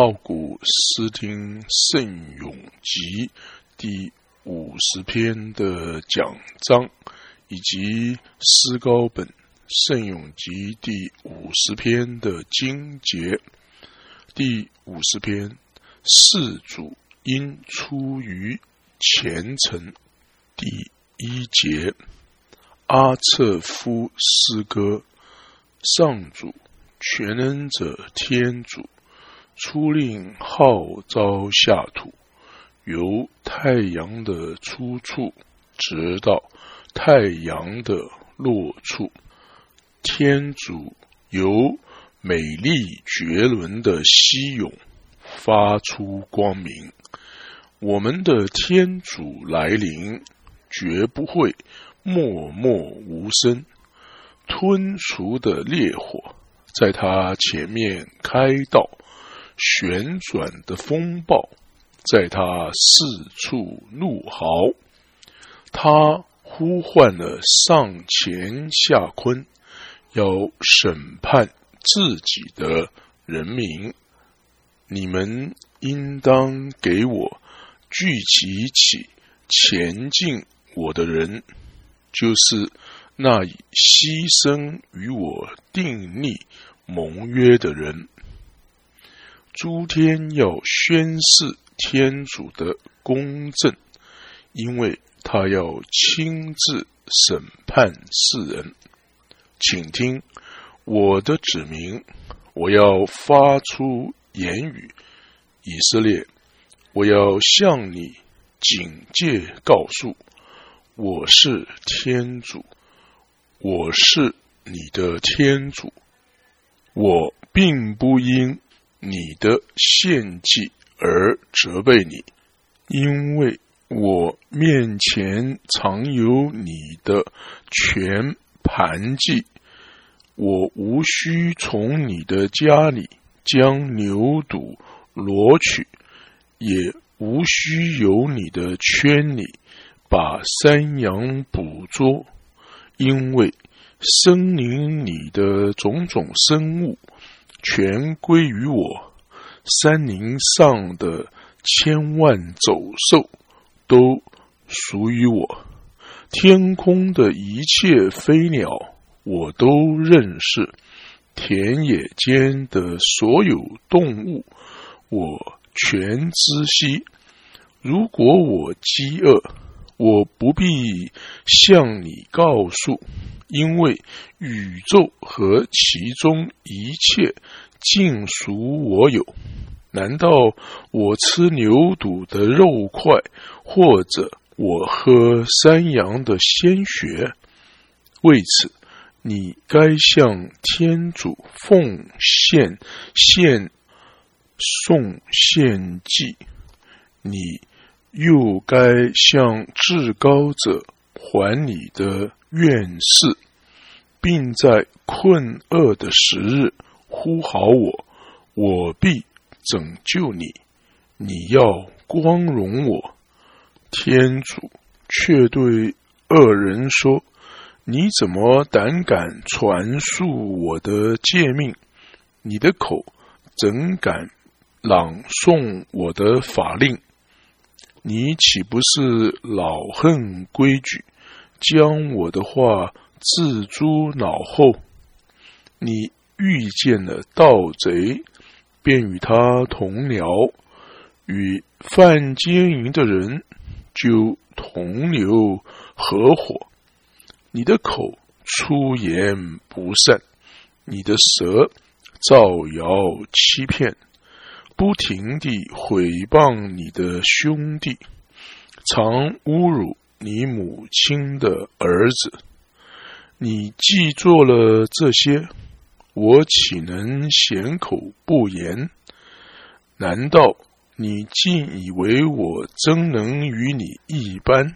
奥古斯丁圣咏集第五十篇的讲章，以及诗高本圣咏集第五十篇的精节。第五十篇，世主因出于虔诚。第一节，阿策夫诗歌，上主，全能者天主。初令号召下土，由太阳的出处直到太阳的落处，天主由美丽绝伦的西涌发出光明。我们的天主来临，绝不会默默无声。吞除的烈火在他前面开道。旋转的风暴，在他四处怒嚎，他呼唤了上前下坤，要审判自己的人民。你们应当给我聚集起前进我的人，就是那以牺牲与我订立盟约的人。诸天要宣示天主的公正，因为他要亲自审判世人。请听我的指明，我要发出言语，以色列，我要向你警戒告诉：我是天主，我是你的天主，我并不因。你的献祭而责备你，因为我面前常有你的全盘祭，我无需从你的家里将牛犊挪取，也无需由你的圈里把山羊捕捉，因为森林里的种种生物。全归于我，山林上的千万走兽都属于我，天空的一切飞鸟我都认识，田野间的所有动物我全知悉。如果我饥饿，我不必向你告诉。因为宇宙和其中一切尽属我有，难道我吃牛肚的肉块，或者我喝山羊的鲜血？为此，你该向天主奉献献送献祭，你又该向至高者还你的。愿是，并在困厄的时日呼号我，我必拯救你。你要光荣我。天主却对恶人说：“你怎么胆敢传述我的诫命？你的口怎敢朗诵我的法令？你岂不是老恨规矩？”将我的话置诸脑后，你遇见了盗贼，便与他同僚；与犯奸淫的人就同流合伙。你的口出言不善，你的舌造谣欺骗，不停地毁谤你的兄弟，常侮辱。你母亲的儿子，你既做了这些，我岂能闲口不言？难道你竟以为我真能与你一般？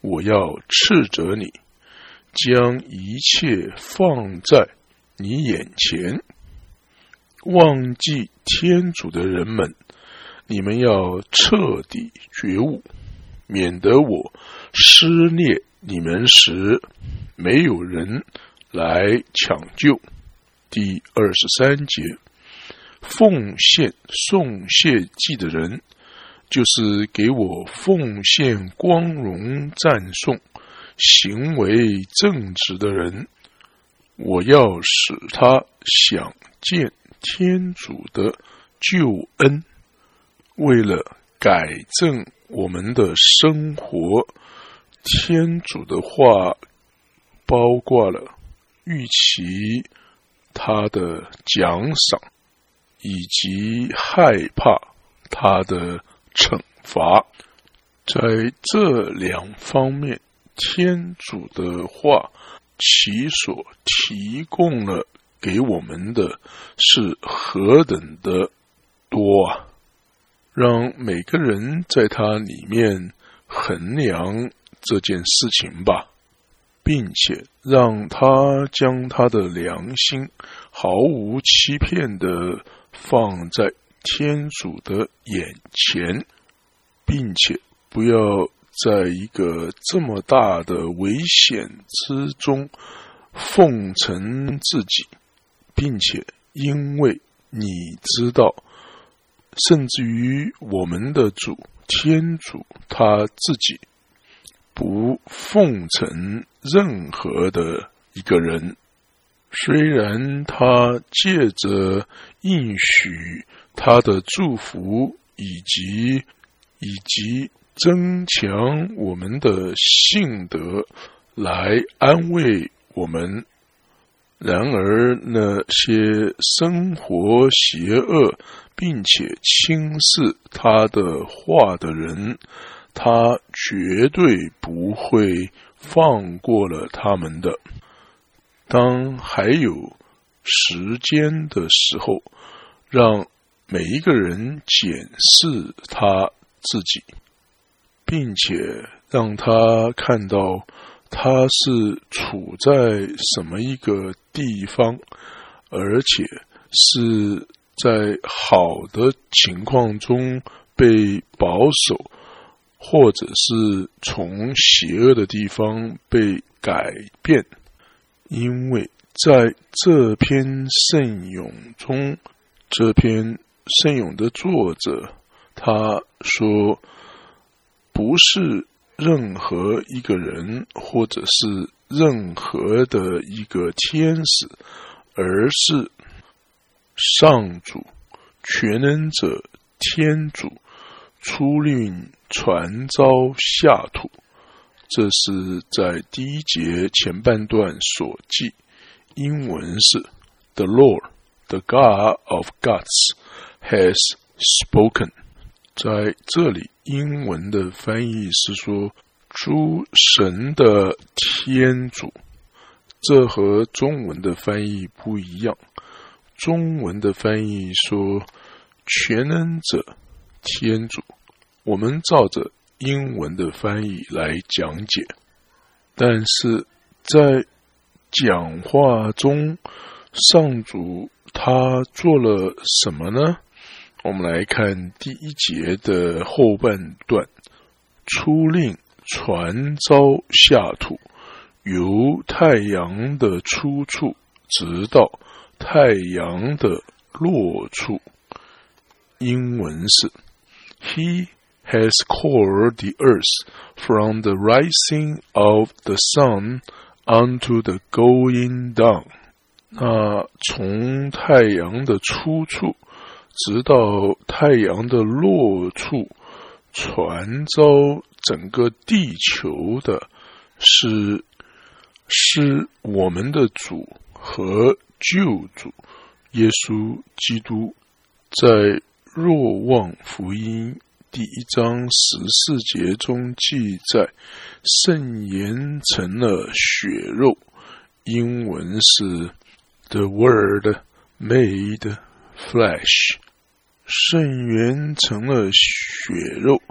我要斥责你，将一切放在你眼前，忘记天主的人们，你们要彻底觉悟。免得我撕裂你们时，没有人来抢救。第二十三节，奉献送谢祭的人，就是给我奉献光荣赞颂、行为正直的人。我要使他想见天主的救恩，为了改正我们的生活，天主的话包括了预期他的奖赏，以及害怕他的惩罚。在这两方面，天主的话。其所提供了给我们的是何等的多啊！让每个人在它里面衡量这件事情吧，并且让他将他的良心毫无欺骗的放在天主的眼前，并且不要。在一个这么大的危险之中奉承自己，并且因为你知道，甚至于我们的主天主他自己不奉承任何的一个人，虽然他借着应许他的祝福以及以及。增强我们的性德，来安慰我们。然而，那些生活邪恶并且轻视他的话的人，他绝对不会放过了他们的。当还有时间的时候，让每一个人检视他自己。并且让他看到他是处在什么一个地方，而且是在好的情况中被保守，或者是从邪恶的地方被改变。因为在这篇圣咏中，这篇圣咏的作者他说。不是任何一个人，或者是任何的一个天使，而是上主全能者天主出令传召下土。这是在第一节前半段所记，英文是 “The Lord, the God of gods, has spoken”。在这里，英文的翻译是说“诸神的天主”，这和中文的翻译不一样。中文的翻译说“全能者天主”，我们照着英文的翻译来讲解。但是在讲话中，上主他做了什么呢？我们来看第一节的后半段：出令传召下土，由太阳的出处直到太阳的落处。英文是：He has called the earth from the rising of the sun unto the going down。那从太阳的出处。直到太阳的落处，传召整个地球的是是我们的主和救主耶稣基督，在若望福音第一章十四节中记载，圣言成了血肉，英文是 The Word made。Flesh，圣言成了血肉，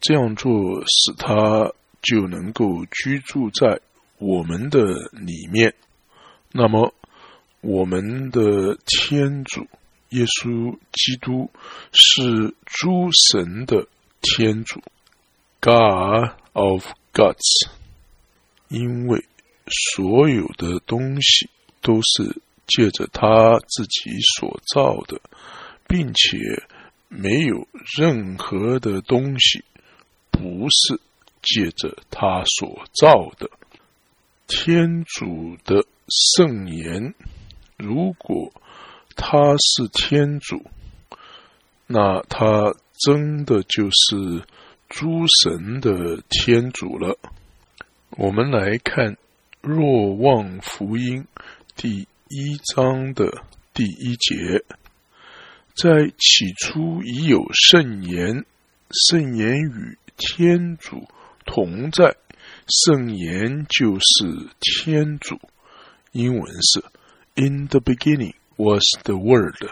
这样做使他就能够居住在我们的里面。那么，我们的天主耶稣基督是诸神的天主，God of gods，因为所有的东西都是借着他自己所造的，并且没有任何的东西不是借着他所造的。天主的圣言，如果他是天主，那他真的就是诸神的天主了。我们来看《若望福音》第一章的第一节，在起初已有圣言，圣言与天主同在，圣言就是天主。英文是 “In the beginning was the Word,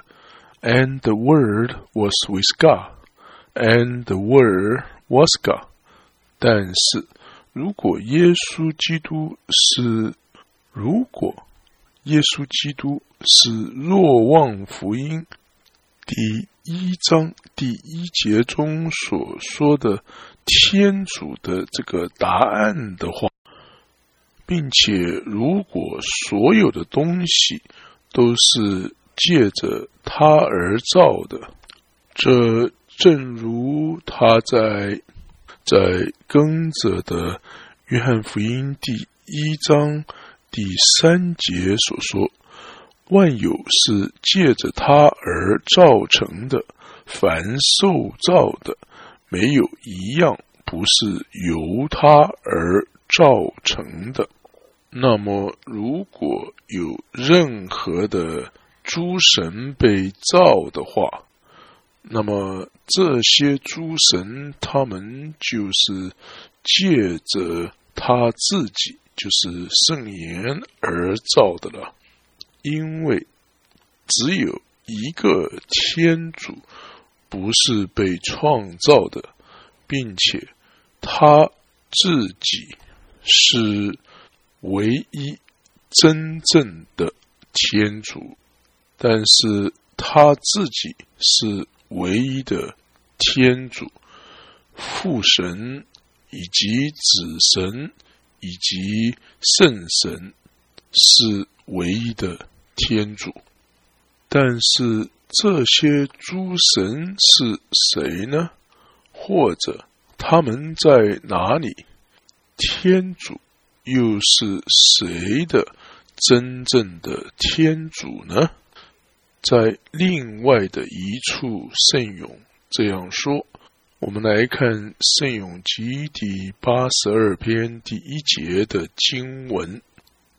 and the Word was with God, and the Word was God。”但是。如果耶稣基督是，如果耶稣基督是《若望福音》第一章第一节中所说的天主的这个答案的话，并且如果所有的东西都是借着他而造的，这正如他在。在跟着的约翰福音第一章第三节所说：“万有是借着他而造成的，凡受造的，没有一样不是由他而造成的。”那么，如果有任何的诸神被造的话，那么这些诸神，他们就是借着他自己，就是圣言而造的了。因为只有一个天主不是被创造的，并且他自己是唯一真正的天主，但是他自己是。唯一的天主、父神以及子神以及圣神是唯一的天主，但是这些诸神是谁呢？或者他们在哪里？天主又是谁的真正的天主呢？在另外的一处圣咏这样说，我们来看圣咏集第八十二篇第一节的经文：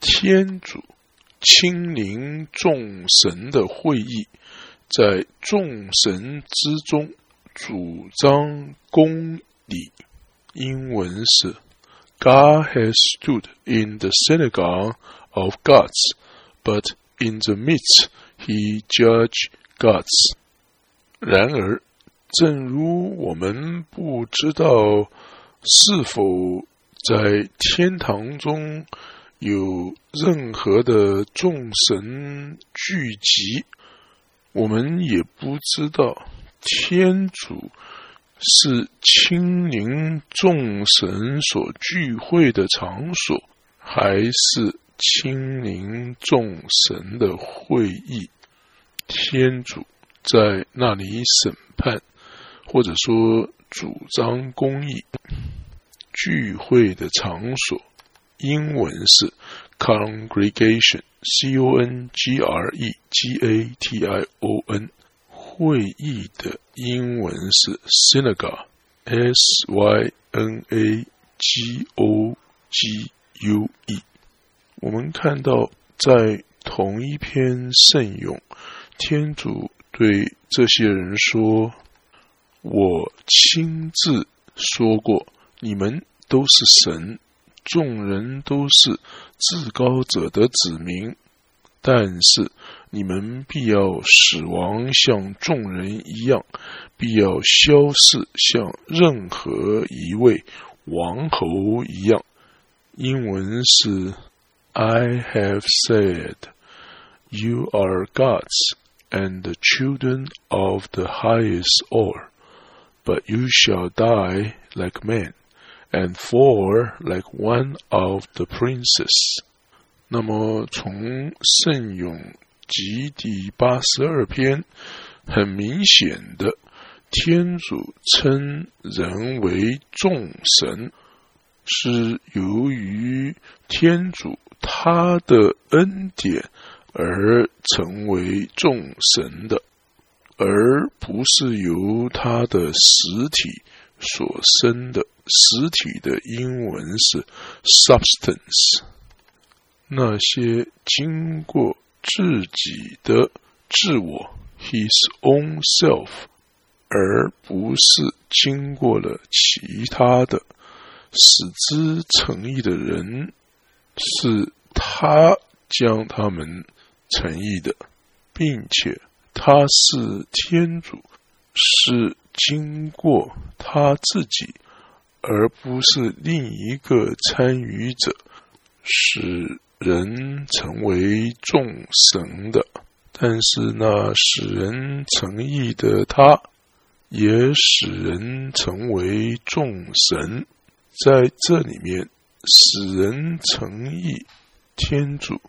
天主亲临众神的会议，在众神之中主张公理。英文是：God has stood in the synagogue of gods, but in the midst He judged gods。然而，正如我们不知道是否在天堂中有任何的众神聚集，我们也不知道天主是亲临众神所聚会的场所，还是？亲临众神的会议，天主在那里审判，或者说主张公义。聚会的场所，英文是 congregation，c o n g r e g a t i o n。会议的英文是 synagogue，s y n a g o g u e。我们看到，在同一篇圣咏，天主对这些人说：“我亲自说过，你们都是神，众人都是至高者的子民，但是你们必要死亡，像众人一样；必要消逝，像任何一位王侯一样。”英文是。I have said, You are gods and the children of the highest or, but you shall die like men, and fall like one of the princes. 那么，从圣咏集第八十二篇，很明显的，天主称人为众神，是由于天主他的恩典而成为众神的，而不是由他的实体所生的。实体的英文是 substance。那些经过自己的自我 his own self，而不是经过了其他的使之成义的人，是他将他们成义的，并且他是天主，是经过他自己，而不是另一个参与者，使。人成为众神的，但是那使人成义的他，也使人成为众神。在这里面，使人成义，天主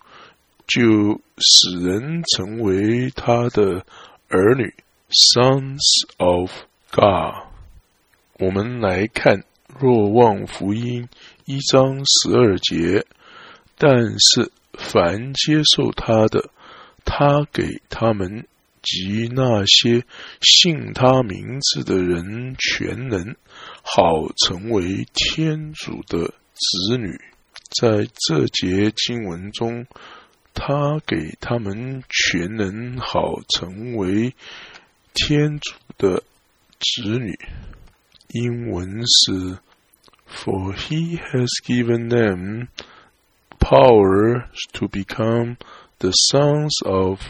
就使人成为他的儿女，Sons of God。我们来看《若望福音》一章十二节。但是，凡接受他的，他给他们及那些信他名字的人全能，好成为天主的子女。在这节经文中，他给他们全能，好成为天主的子女。英文是：For he has given them。Power to become the sons of。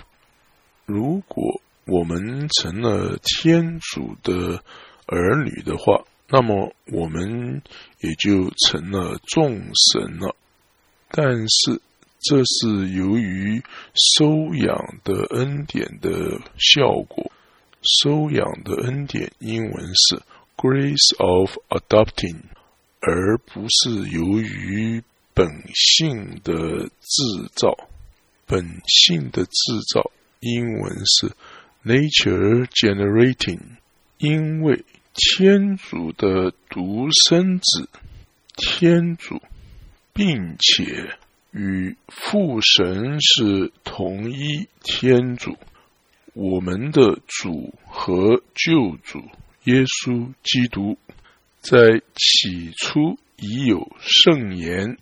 如果我们成了天主的儿女的话，那么我们也就成了众神了。但是，这是由于收养的恩典的效果。收养的恩典英文是 “grace of adopting”，而不是由于。本性的制造，本性的制造，英文是 nature generating。因为天主的独生子，天主，并且与父神是同一天主，我们的主和救主耶稣基督，在起初已有圣言。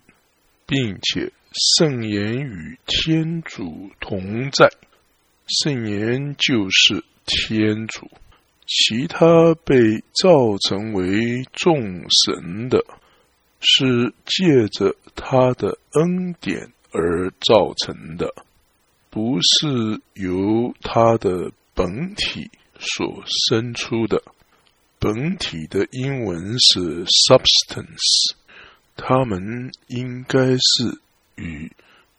并且圣言与天主同在，圣言就是天主。其他被造成为众神的，是借着他的恩典而造成的，不是由他的本体所生出的。本体的英文是 substance。他们应该是与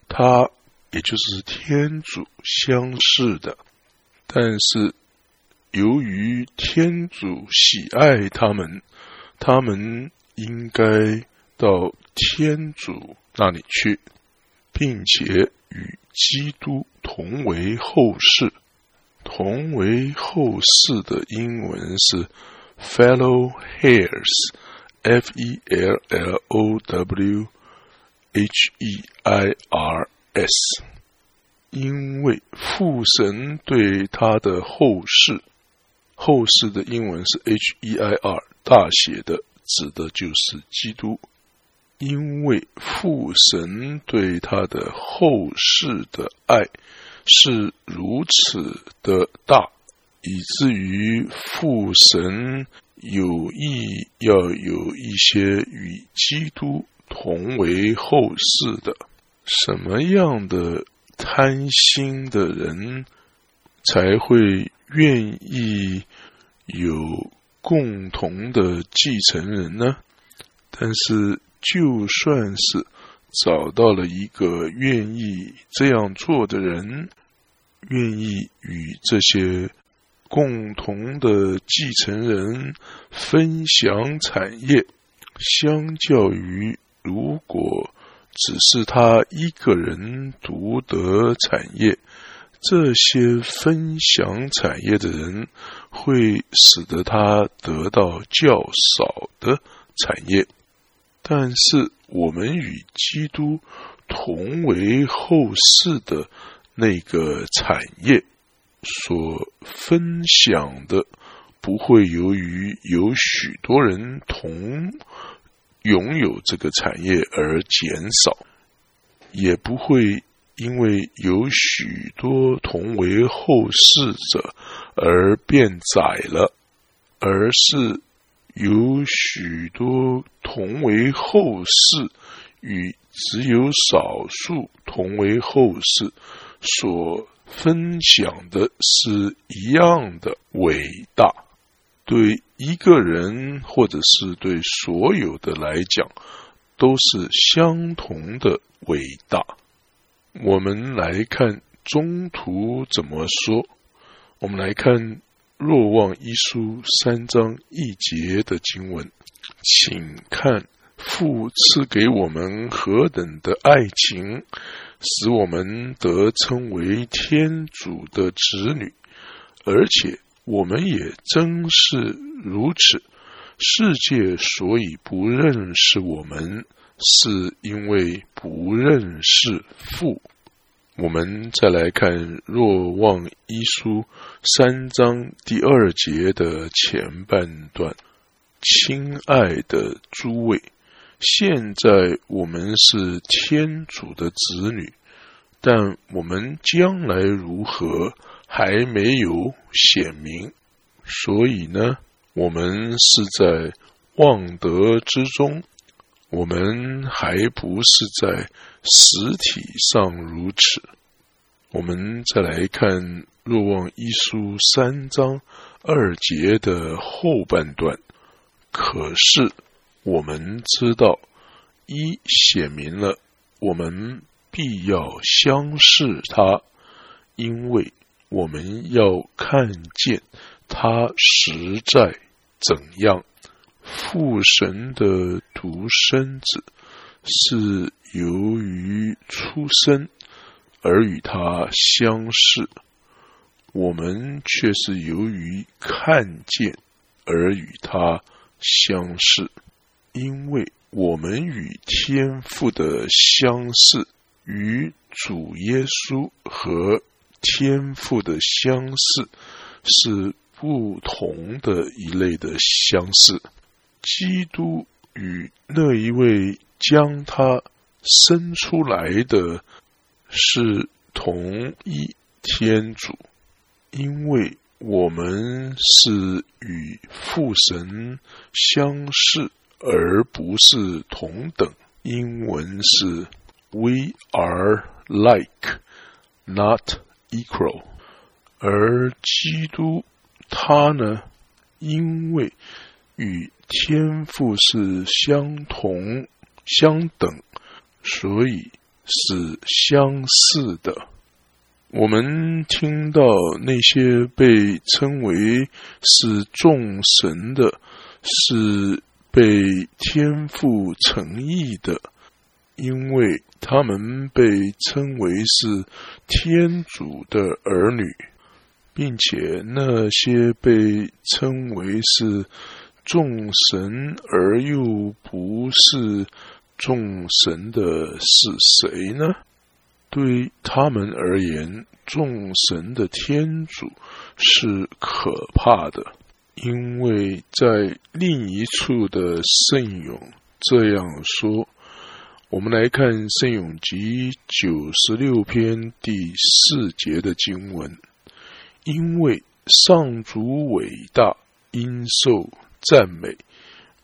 他，也就是天主相似的，但是由于天主喜爱他们，他们应该到天主那里去，并且与基督同为后世。同为后世的英文是 fellow heirs。F E L L O W H E I R S，因为父神对他的后世，后世的英文是 H E I R 大写的，指的就是基督。因为父神对他的后世的爱是如此的大，以至于父神。有意要有一些与基督同为后世的，什么样的贪心的人才会愿意有共同的继承人呢？但是，就算是找到了一个愿意这样做的人，愿意与这些。共同的继承人分享产业，相较于如果只是他一个人独得产业，这些分享产业的人会使得他得到较少的产业，但是我们与基督同为后世的那个产业。所分享的，不会由于有许多人同拥有这个产业而减少，也不会。因为有许多同为后世者而变窄了，而是有许多同为后世与只有少数同为后世所分享的是一样的伟大。对一个人或者是对所有的来讲，都是相同的伟大。我们来看中途怎么说。我们来看《若望一书》三章一节的经文，请看父赐给我们何等的爱情，使我们得称为天主的子女，而且我们也真是如此。世界所以不认识我们。是因为不认识父。我们再来看《若望一书》三章第二节的前半段：“亲爱的诸位，现在我们是天主的子女，但我们将来如何还没有显明，所以呢，我们是在望德之中。”我们还不是在实体上如此。我们再来看《若望一书》三章二节的后半段。可是我们知道，一写明了我们必要相视他，因为我们要看见他实在怎样。父神的独生子是由于出生而与他相视，我们却是由于看见而与他相视，因为我们与天父的相似，与主耶稣和天父的相似是不同的一类的相似。基督与那一位将他生出来的是同一天主，因为我们是与父神相似，而不是同等。英文是 “We are like, not equal”，而基督他呢，因为。与天赋是相同、相等，所以是相似的。我们听到那些被称为是众神的，是被天赋诚意的，因为他们被称为是天主的儿女，并且那些被称为是。众神而又不是众神的是谁呢？对他们而言，众神的天主是可怕的，因为在另一处的圣咏这样说。我们来看《圣咏集》九十六篇第四节的经文：因为上主伟大，应受。赞美，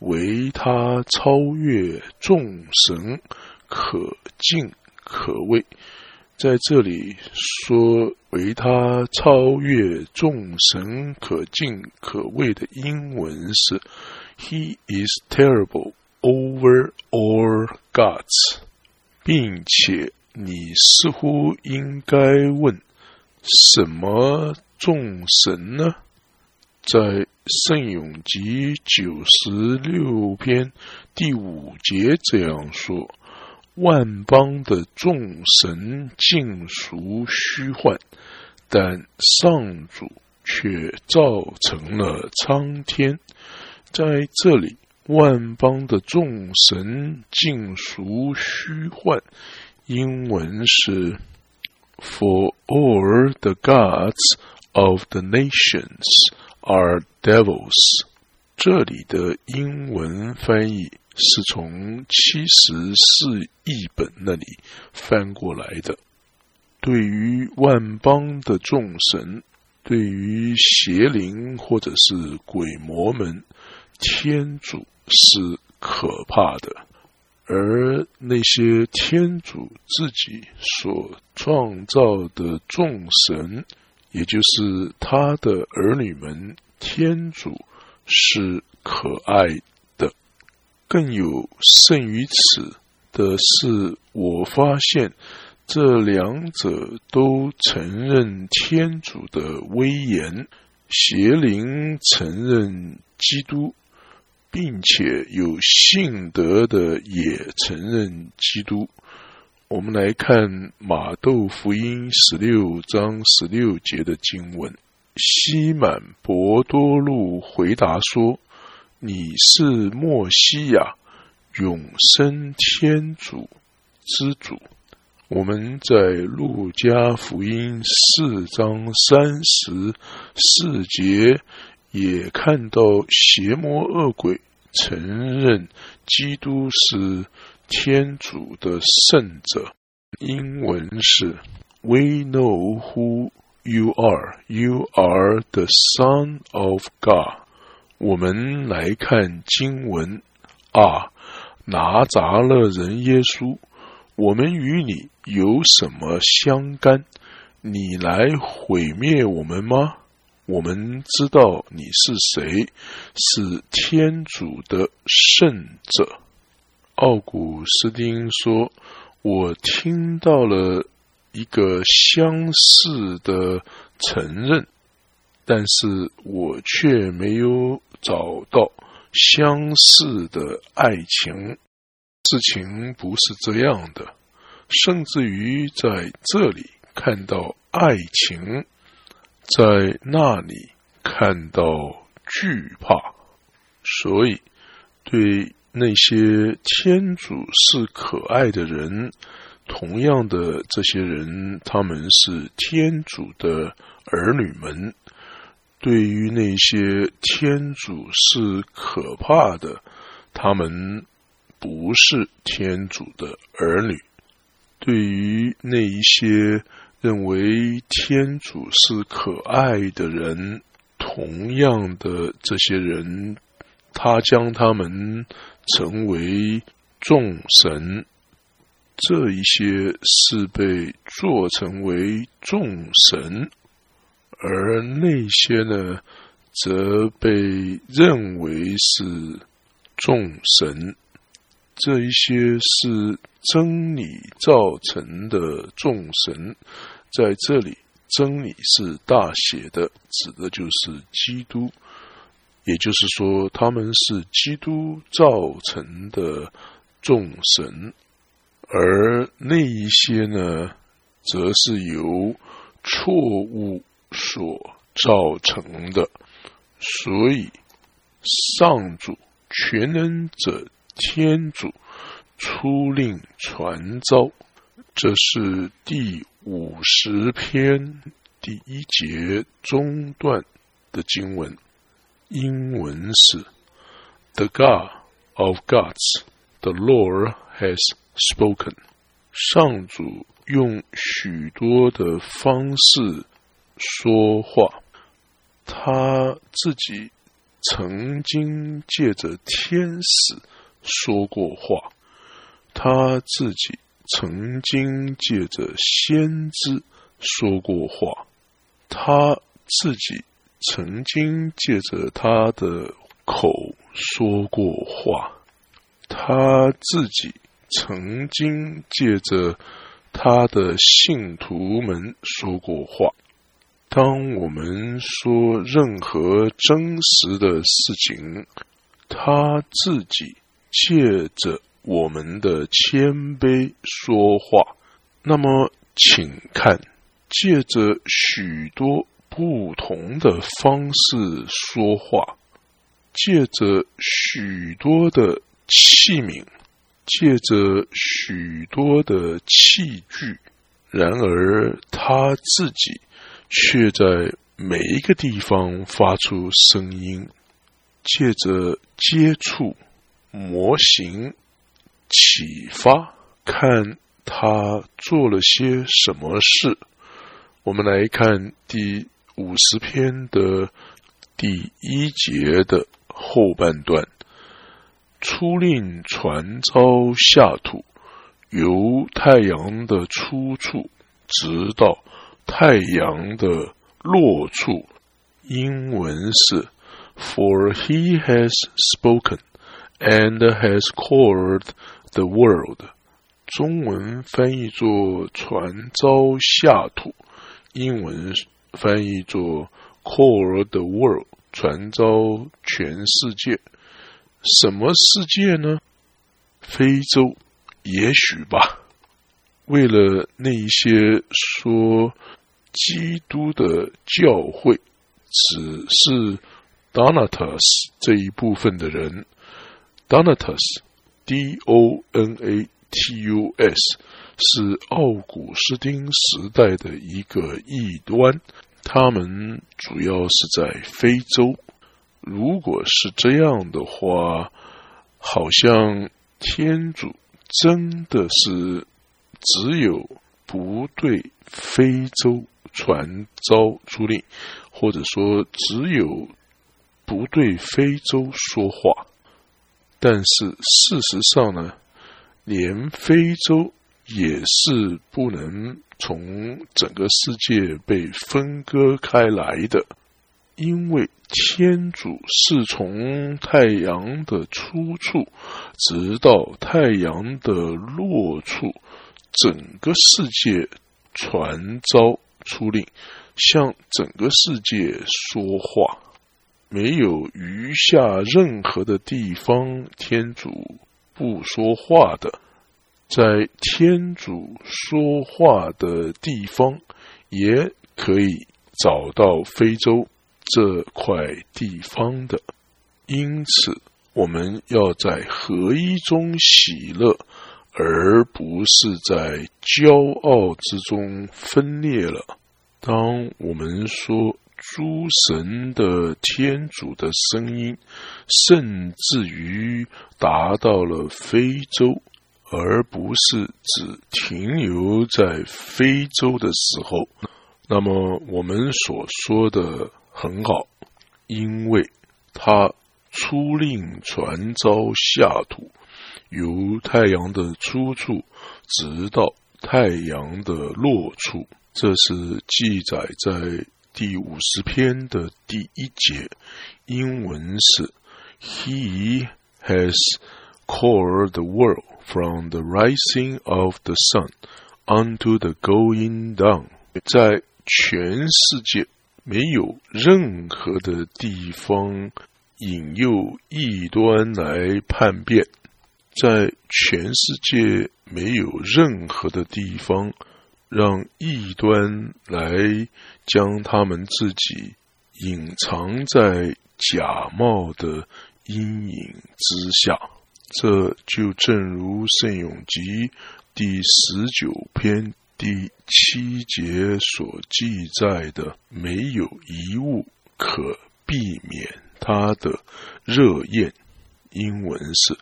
唯他超越众神，可敬可畏。在这里说为他超越众神，可敬可畏的英文是 “He is terrible over all gods”，并且你似乎应该问：什么众神呢？在《圣咏集》九十六篇第五节这样说：“万邦的众神尽属虚幻，但上主却造成了苍天。在这里，万邦的众神尽属虚幻，英文是 “For all the gods of the nations are devils”。这里的英文翻译是从七十四译本那里翻过来的。对于万邦的众神，对于邪灵或者是鬼魔们，天主是可怕的；而那些天主自己所创造的众神，也就是他的儿女们，天主。是可爱，更有甚于此的是，我发现这两者都承认天主的威严，邪灵承认基督，并且有信德的也承认基督。我们来看马窦福音十六章十六节的经文。西满博多禄回答说：“你是莫西亚，永生天主之主。”我们在路加福音四章三十四节也看到邪魔恶鬼承认基督是天主的圣者。英文是 “We know who”。You are, you are the Son of God。我们来看经文啊，拿砸勒人耶稣，我们与你有什么相干？你来毁灭我们吗？我们知道你是谁，是天主的圣者。奥古斯丁说：“我听到了。”一个相似的承认，但是我却没有找到相似的爱情。事情不是这样的，甚至于在这里看到爱情，在那里看到惧怕。所以，对那些天主是可爱的人。同样的，这些人他们是天主的儿女们。对于那些天主是可怕的，他们不是天主的儿女。对于那一些认为天主是可爱的人，同样的这些人，他将他们成为众神。这一些是被做成为众神，而那些呢，则被认为是众神。这一些是真理造成的众神，在这里，真理是大写的，指的就是基督。也就是说，他们是基督造成的众神。而那一些呢，则是由错误所造成的。所以，上主全能者天主出令传召，这是第五十篇第一节中段的经文。英文是：“The God of gods, the Lord has。” Spoken，上主用许多的方式说话。他自己曾经借着天使说过话，他自己曾经借着先知说过话，他自己曾经借着他的口说过话，他自己。曾经借着他的信徒们说过话。当我们说任何真实的事情，他自己借着我们的谦卑说话。那么，请看，借着许多不同的方式说话，借着许多的器皿，借着许多的器具，然而他自己却在每一个地方发出声音，借着接触、模型、启发，看。他做了些什么事？我们来看第五十篇的第一节的后半段：初令传召下土，由太阳的出处直到太阳的落处。英文是：For he has spoken and has called the world。中文翻译作“传召下土”，英文翻译作 “call the world”，传召全世界。什么世界呢？非洲，也许吧。为了那一些说基督的教会只是 Donatus 这一部分的人，Donatus，D-O-N-A。T.U.S 是奥古斯丁时代的一个异端，他们主要是在非洲。如果是这样的话，好像天主真的是只有不对非洲传召出令，或者说只有不对非洲说话。但是事实上呢？连非洲也是不能从整个世界被分割开来的，因为天主是从太阳的出处直到太阳的落处，整个世界传召出令，向整个世界说话，没有余下任何的地方，天主。不说话的，在天主说话的地方，也可以找到非洲这块地方的。因此，我们要在合一中喜乐，而不是在骄傲之中分裂了。当我们说，诸神的天主的声音，甚至于达到了非洲，而不是只停留在非洲的时候。那么我们所说的很好，因为他出令传召下土，由太阳的出处直到太阳的落处，这是记载在。第五十篇的第一节，英文是：He has called the world from the rising of the sun unto the going down。在全世界没有任何的地方引诱异端来叛变，在全世界没有任何的地方。让异端来将他们自己隐藏在假冒的阴影之下，这就正如圣咏集第十九篇第七节所记载的：“没有一物可避免他的热焰。”英文是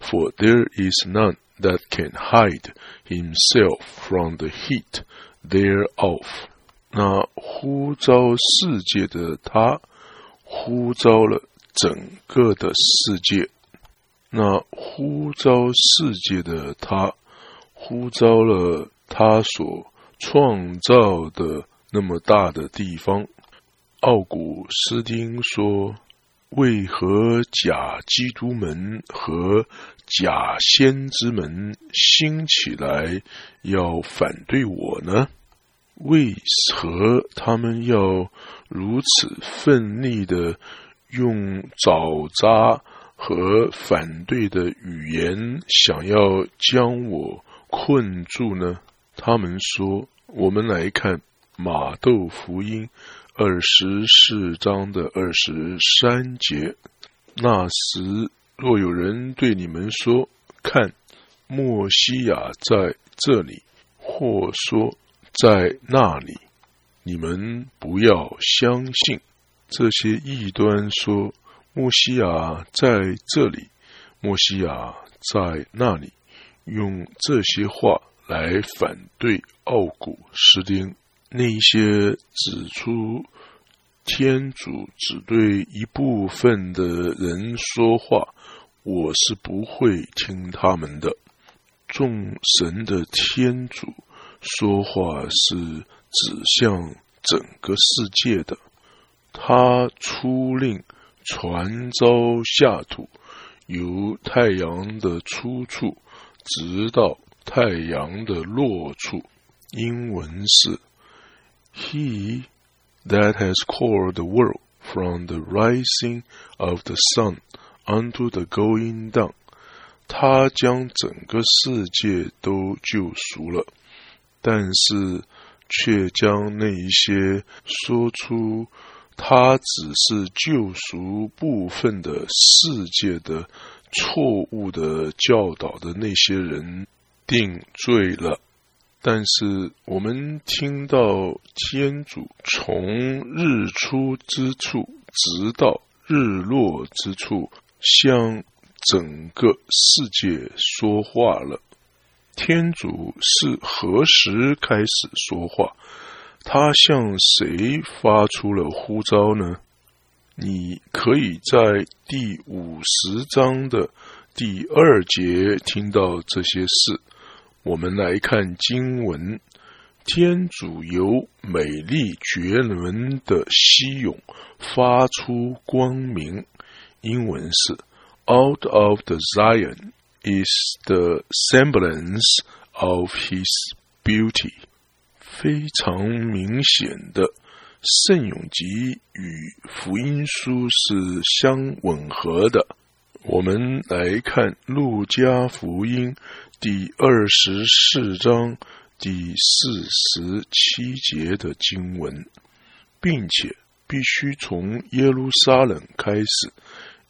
：“For there is none。” that can hide himself from the heat thereof。那呼召世界的他，呼召了整个的世界。那呼召世界的他，呼召了他所创造的那么大的地方。奥古斯丁说。为何假基督门和假先知门兴起来要反对我呢？为何他们要如此奋力的用爪扎和反对的语言，想要将我困住呢？他们说：“我们来看马窦福音二十四章的二十三节。那时，若有人对你们说：‘看，墨西亚在这里’，或说在那里，你们不要相信。这些异端说。”墨西亚在这里，墨西亚在那里，用这些话来反对奥古斯丁。那些指出天主只对一部分的人说话，我是不会听他们的。众神的天主说话是指向整个世界的，他出令。传召下土，由太阳的出处直到太阳的落处。英文是 He that has called the world from the rising of the sun unto the going down。他将整个世界都救赎了，但是却将那一些说出。他只是救赎部分的世界的错误的教导的那些人定罪了，但是我们听到天主从日出之处直到日落之处向整个世界说话了。天主是何时开始说话？他向谁发出了呼召呢？你可以在第五十章的第二节听到这些事。我们来看经文：天主由美丽绝伦的西涌发出光明。英文是：Out of the Zion is the semblance of His beauty。非常明显的，圣咏集与福音书是相吻合的。我们来看路加福音第二十四章第四十七节的经文，并且必须从耶路撒冷开始，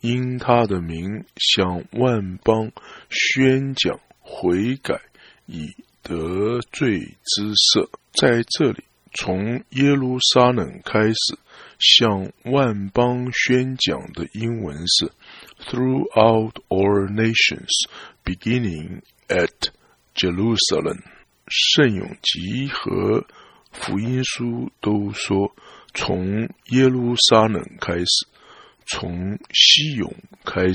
因他的名向万邦宣讲悔改，以得罪之赦。在这里，从耶路撒冷开始向万邦宣讲的英文是 “Throughout all nations, beginning at Jerusalem”。圣咏集和福音书都说从耶路撒冷开始，从西勇开始。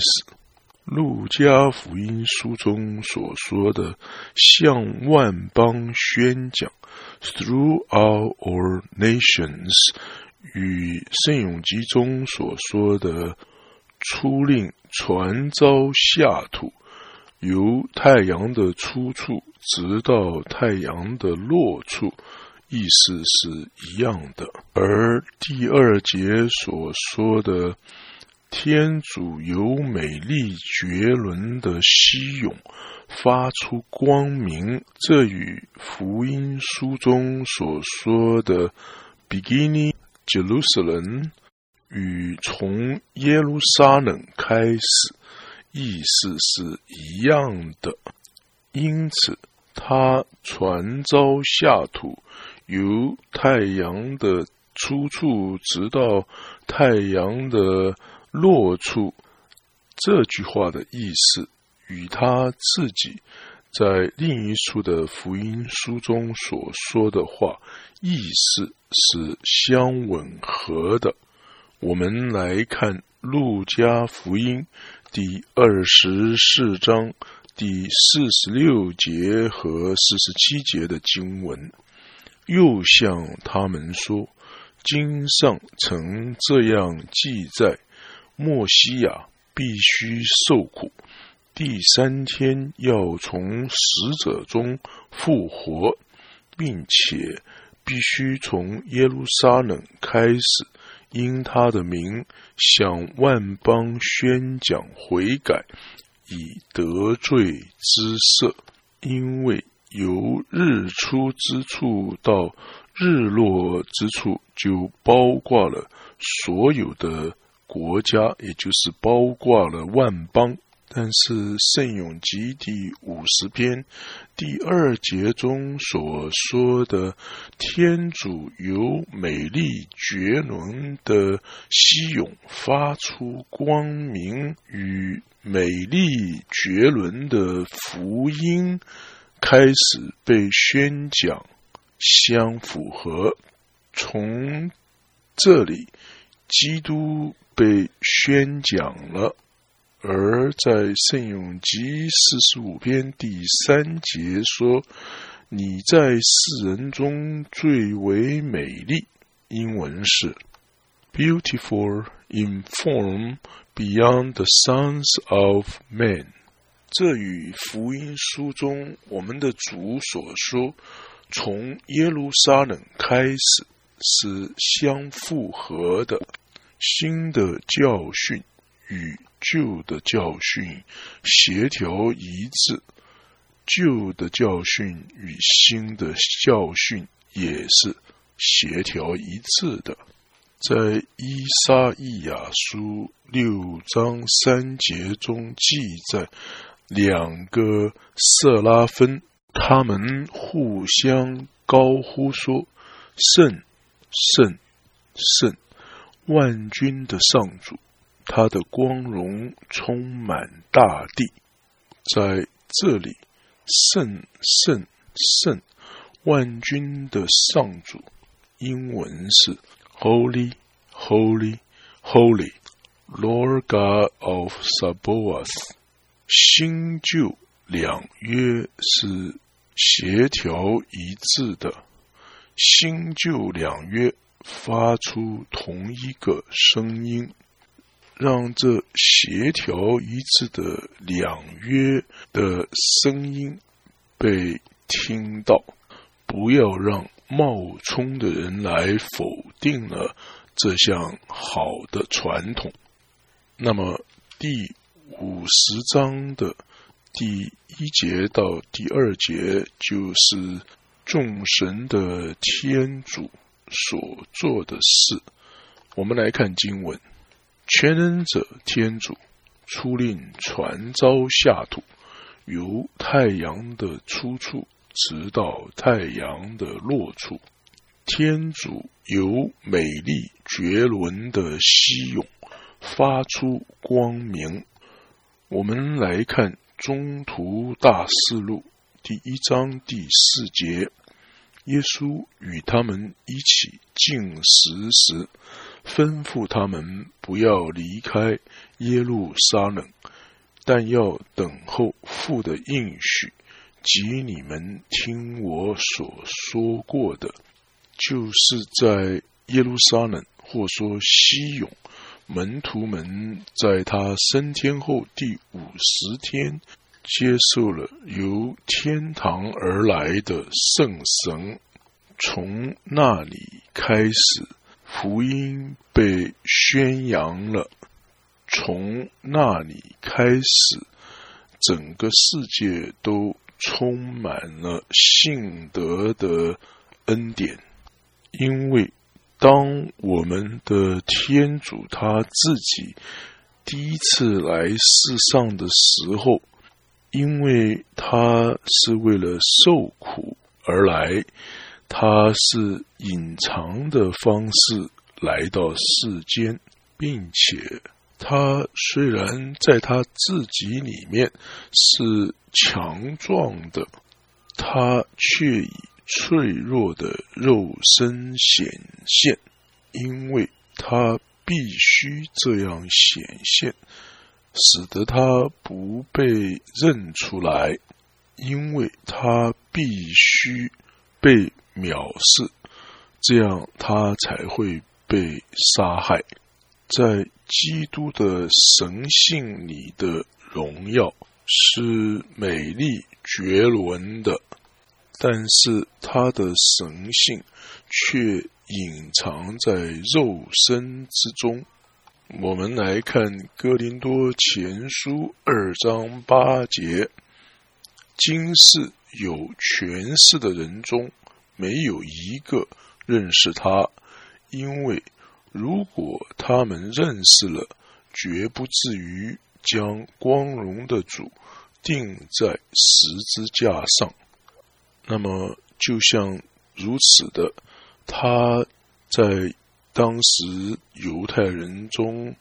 路加福音书中所说的向万邦宣讲 （throughout all nations） 与圣咏集中所说的出令传召下土，由太阳的出处直到太阳的落处，意思是一样的。而第二节所说的。天主由美丽绝伦的西涌发出光明，这与福音书中所说的 “beginning Jerusalem” 与从耶路撒冷开始意思是一样的。因此，他传召下土，由太阳的出处直到太阳的。落处这句话的意思与他自己在另一处的福音书中所说的话意思是相吻合的。我们来看《路加福音》第二十四章第四十六节和四十七节的经文，又向他们说：“经上曾这样记载。”莫西亚必须受苦，第三天要从死者中复活，并且必须从耶路撒冷开始，因他的名向万邦宣讲悔改，以得罪之色。因为由日出之处到日落之处，就包括了所有的国家，也就是包括了万邦。但是《圣咏集》第五十篇第二节中所说的天主由美丽绝伦的西涌发出光明，与美丽绝伦的福音开始被宣讲相符合。从这里，基督被宣讲了。而在《圣咏集》四十五篇第三节说：“你在世人中最为美丽。”英文是 “beautiful in form beyond the sons of men”。这与福音书中我们的主所说“从耶路撒冷开始”是相符合的。新的教训与。旧的教训协调一致，旧的教训与新的教训也是协调一致的。在伊莎伊亚书六章三节中记载，两个色拉芬，他们互相高呼说：“圣，圣，圣，万军的上主。”他的光荣充满大地，在这里，圣圣圣，万军的上主，英文是 Holy Holy Holy Lord God of Sabaoth。新旧两约是协调一致的，新旧两约发出同一个声音。让这协调一致的两约的声音被听到，不要让冒充的人来否定了这项好的传统。那么第五十章的第一节到第二节，就是众神的天主所做的事。我们来看经文。全能者天主出令传召下土，由太阳的出处直到太阳的落处。天主由美丽绝伦的西涌发出光明。我们来看中途大事录第一章第四节：耶稣与他们一起进食时。吩咐他们不要离开耶路撒冷，但要等候父的应许及你们听我所说过的，就是在耶路撒冷，或说西勇门徒们在他升天后第五十天，接受了由天堂而来的圣神，从那里开始。福音被宣扬了，从那里开始，整个世界都充满了信德的恩典。因为当我们的天主他自己第一次来世上的时候，因为他是为了受苦而来。他是隐藏的方式来到世间，并且他虽然在他自己里面是强壮的，他却以脆弱的肉身显现，因为他必须这样显现，使得他不被认出来，因为他必须被。藐视，这样他才会被杀害。在基督的神性里的荣耀是美丽绝伦的，但是他的神性却隐藏在肉身之中。我们来看《哥林多前书》二章八节：今世有权势的人中，没有一个认识他，因为如果他们认识了，绝不至于将光荣的主钉在十字架上。那么，就像如此的，他在当时犹太人中，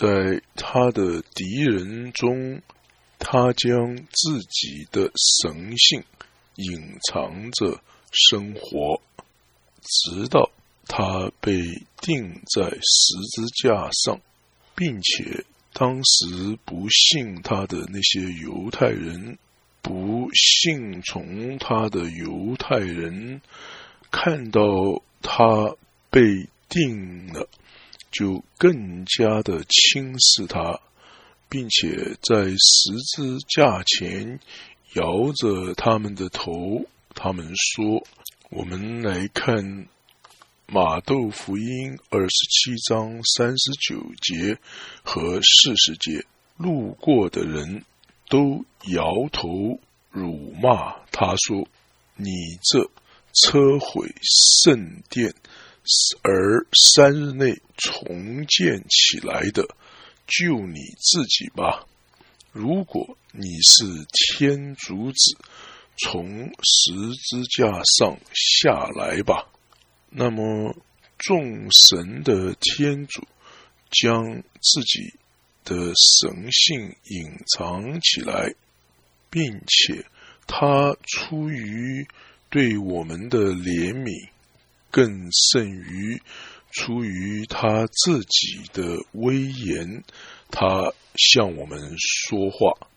在他的敌人中，他将自己的神性隐藏着生活，直到他被钉在十字架上，并且当时不信他的那些犹太人。不信从他的犹太人看到他被定了，就更加的轻视他，并且在十字架前摇着他们的头。他们说：“我们来看马窦福音二十七章三十九节和四十节，路过的人。”都摇头辱骂他说：“你这车毁圣殿而三日内重建起来的，救你自己吧！如果你是天主子，从十字架上下来吧。那么众神的天主将自己。”的神性隐藏起来，并且他出于对我们的怜悯，更甚于出于他自己的威严，他向我们说话。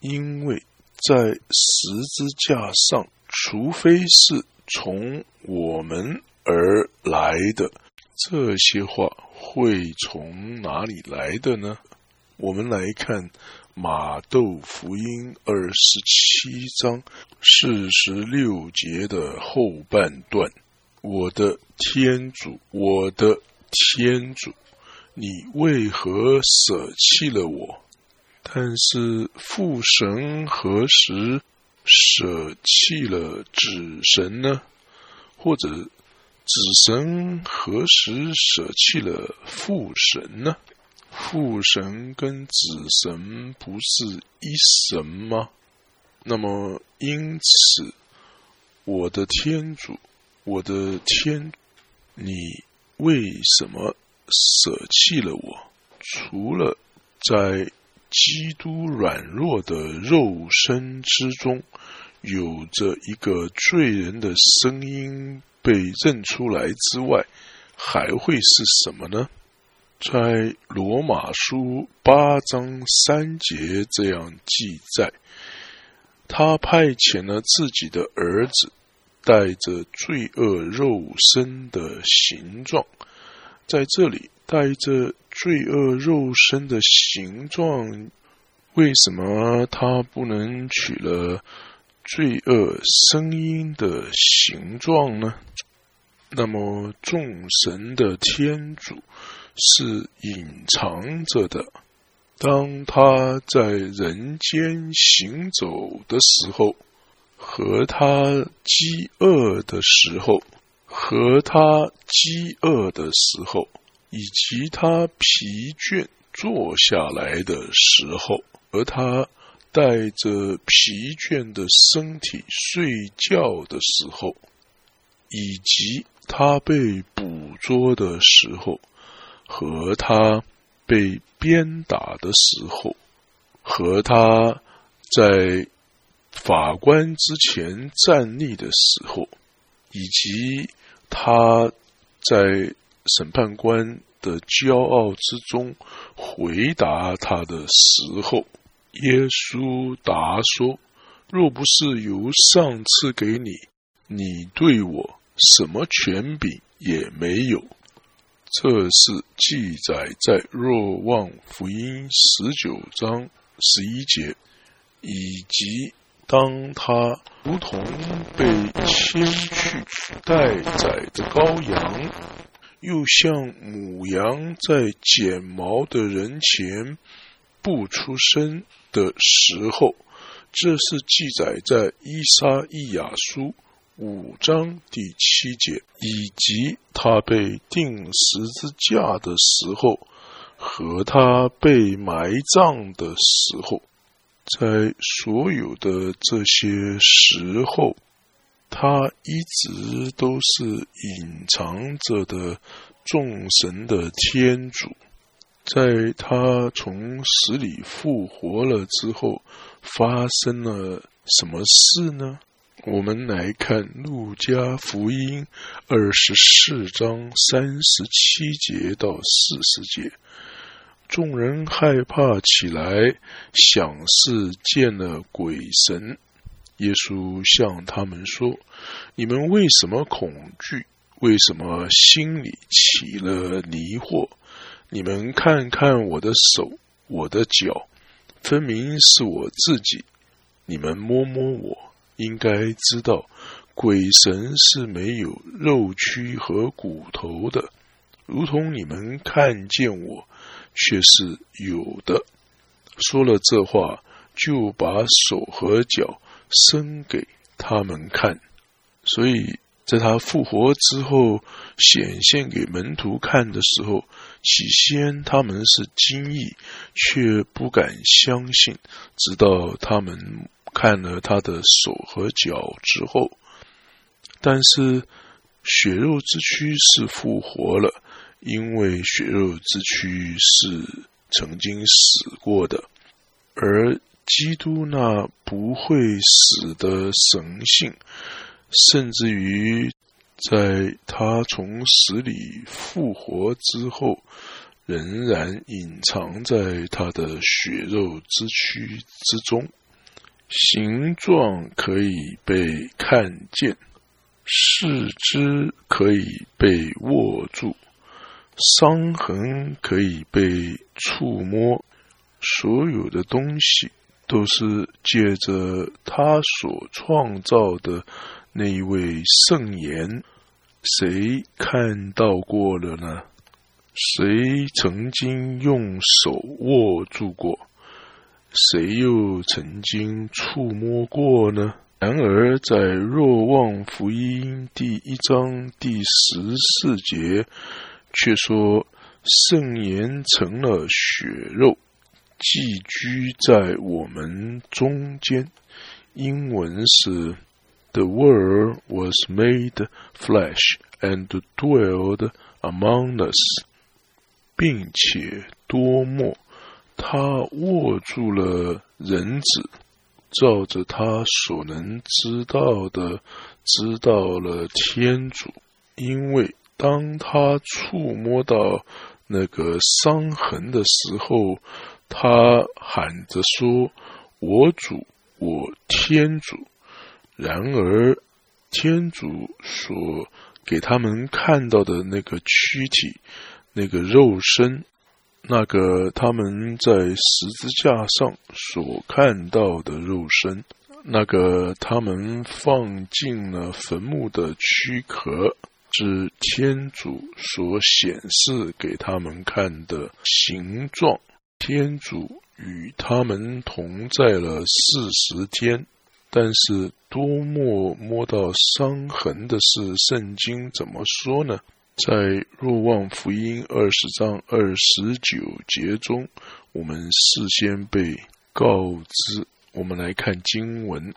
因为在十字架上，除非是从我们而来的，这些话会从哪里来的呢？我们来看马窦福音二十七章四十六节的后半段：“我的天主，我的天主，你为何舍弃了我？”但是父神何时舍弃了子神呢？或者子神何时舍弃了父神呢？父神跟子神不是一神吗？那么因此，我的天主，我的天，你为什么舍弃了我？除了在基督软弱的肉身之中，有着一个罪人的声音被认出来之外，还会是什么呢？在罗马书八章三节这样记载，他派遣了自己的儿子，带着罪恶肉身的形状，在这里带着罪恶肉身的形状，为什么他不能取了罪恶声音的形状呢？那么众神的天主。是隐藏着的。当他在人间行走的时候，和他饥饿的时候，和他饥饿的时候，以及他疲倦坐下来的时候，和他带着疲倦的身体睡觉的时候，以及他被捕捉的时候。和他被鞭打的时候，和他在法官之前站立的时候，以及他在审判官的骄傲之中回答他的时候，耶稣答说：“若不是由上赐给你，你对我什么权柄也没有。”这是记载在《若望福音》十九章十一节，以及当他如同被牵去待宰的羔羊，又像母羊在剪毛的人前不出声的时候，这是记载在伊莎伊亚书五章第七节，以及他被钉十字架的时候和他被埋葬的时候。在所有的这些时候，他一直都是隐藏着的众神的天主。在他从死里复活了之后，发生了什么事呢？我们来看《路加福音》二十四章三十七节到四十节。众人害怕起来，想是见了鬼神。耶稣向他们说：“你们为什么恐惧？为什么心里起了疑惑？你们看看我的手，我的脚，分明是我自己。你们摸摸我，应该知道，鬼神是没有肉躯和骨头的，如同你们看见我。”却是有的。说了这话，就把手和脚伸给他们看。所以，在他复活之后显现给门徒看的时候，起先他们是惊异，却不敢相信。直到他们看了他的手和脚之后，但是血肉之躯是复活了。因为血肉之躯是曾经死过的，而基督那不会死的神性，甚至于在他从死里复活之后，仍然隐藏在他的血肉之躯之中，形状可以被看见，四肢可以被握住。伤痕可以被触摸，所有的东西都是借着他所创造的那一位圣言。谁看到过了呢？谁曾经用手握住过？谁又曾经触摸过呢？然而，在若望福音第一章第十四节。却说圣言成了血肉，寄居在我们中间。英文是 “The world was made flesh and dwelled among us”，并且多么，他握住了人子，照着他所能知道的，知道了天主，因为。当他触摸到那个伤痕的时候，他喊着说：“我主，我天主。”然而，天主所给他们看到的那个躯体、那个肉身、那个他们在十字架上所看到的肉身、那个他们放进了坟墓的躯壳。是天主所显示给他们看的形状。天主与他们同在了四十天，但是多么摸到伤痕的事，圣经怎么说呢？在若望福音二十章二十九节中，我们事先被告知。我们来看经文，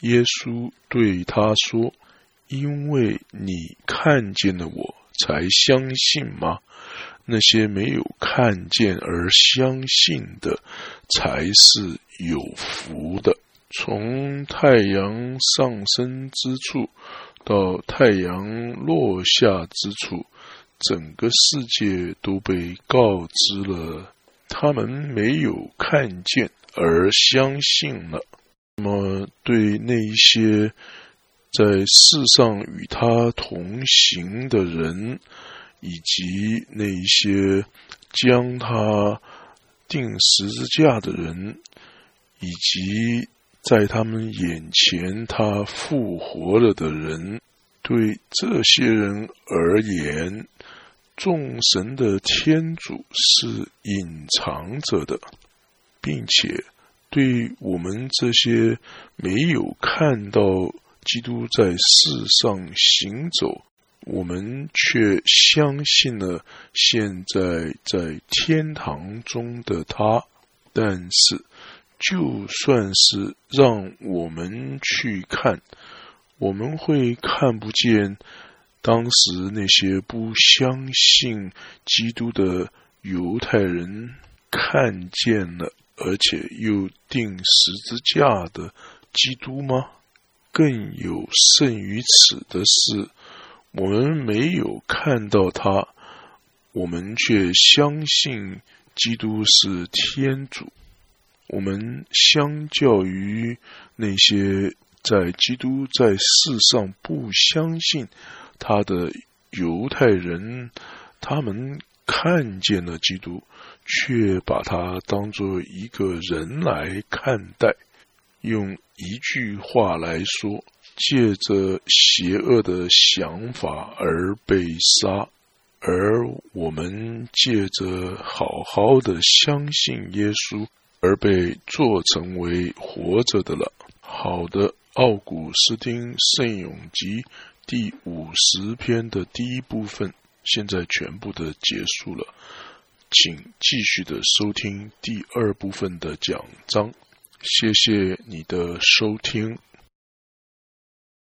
耶稣对他说。因为你看见了我才相信吗？那些没有看见而相信的，才是有福的。从太阳上升之处到太阳落下之处，整个世界都被告知了。他们没有看见而相信了。那么，对那一些。在世上与他同行的人，以及那一些将他钉十字架的人，以及在他们眼前，他复活了的人，对这些人而言，众神的天主是隐藏着的，并且对我们这些没有看到基督在世上行走。我们却相信了现在在天堂中的他，但是就算是让我们去看，我们会看不见当时那些不相信基督的犹太人看见了，而且又钉十字架的基督吗？更有甚于此的是。我们没有看到他，我们却相信基督是天主。我们相较于那些在基督在世上不相信他的犹太人，他们看见了基督，却把他当作一个人来看待。用一句话来说。借着邪恶的想法而被杀，而我们借着好好的相信耶稣而被做成为活着的了。好的，《奥古斯丁圣咏集》第五十篇的第一部分现在全部的结束了，请继续的收听第二部分的讲章。谢谢你的收听。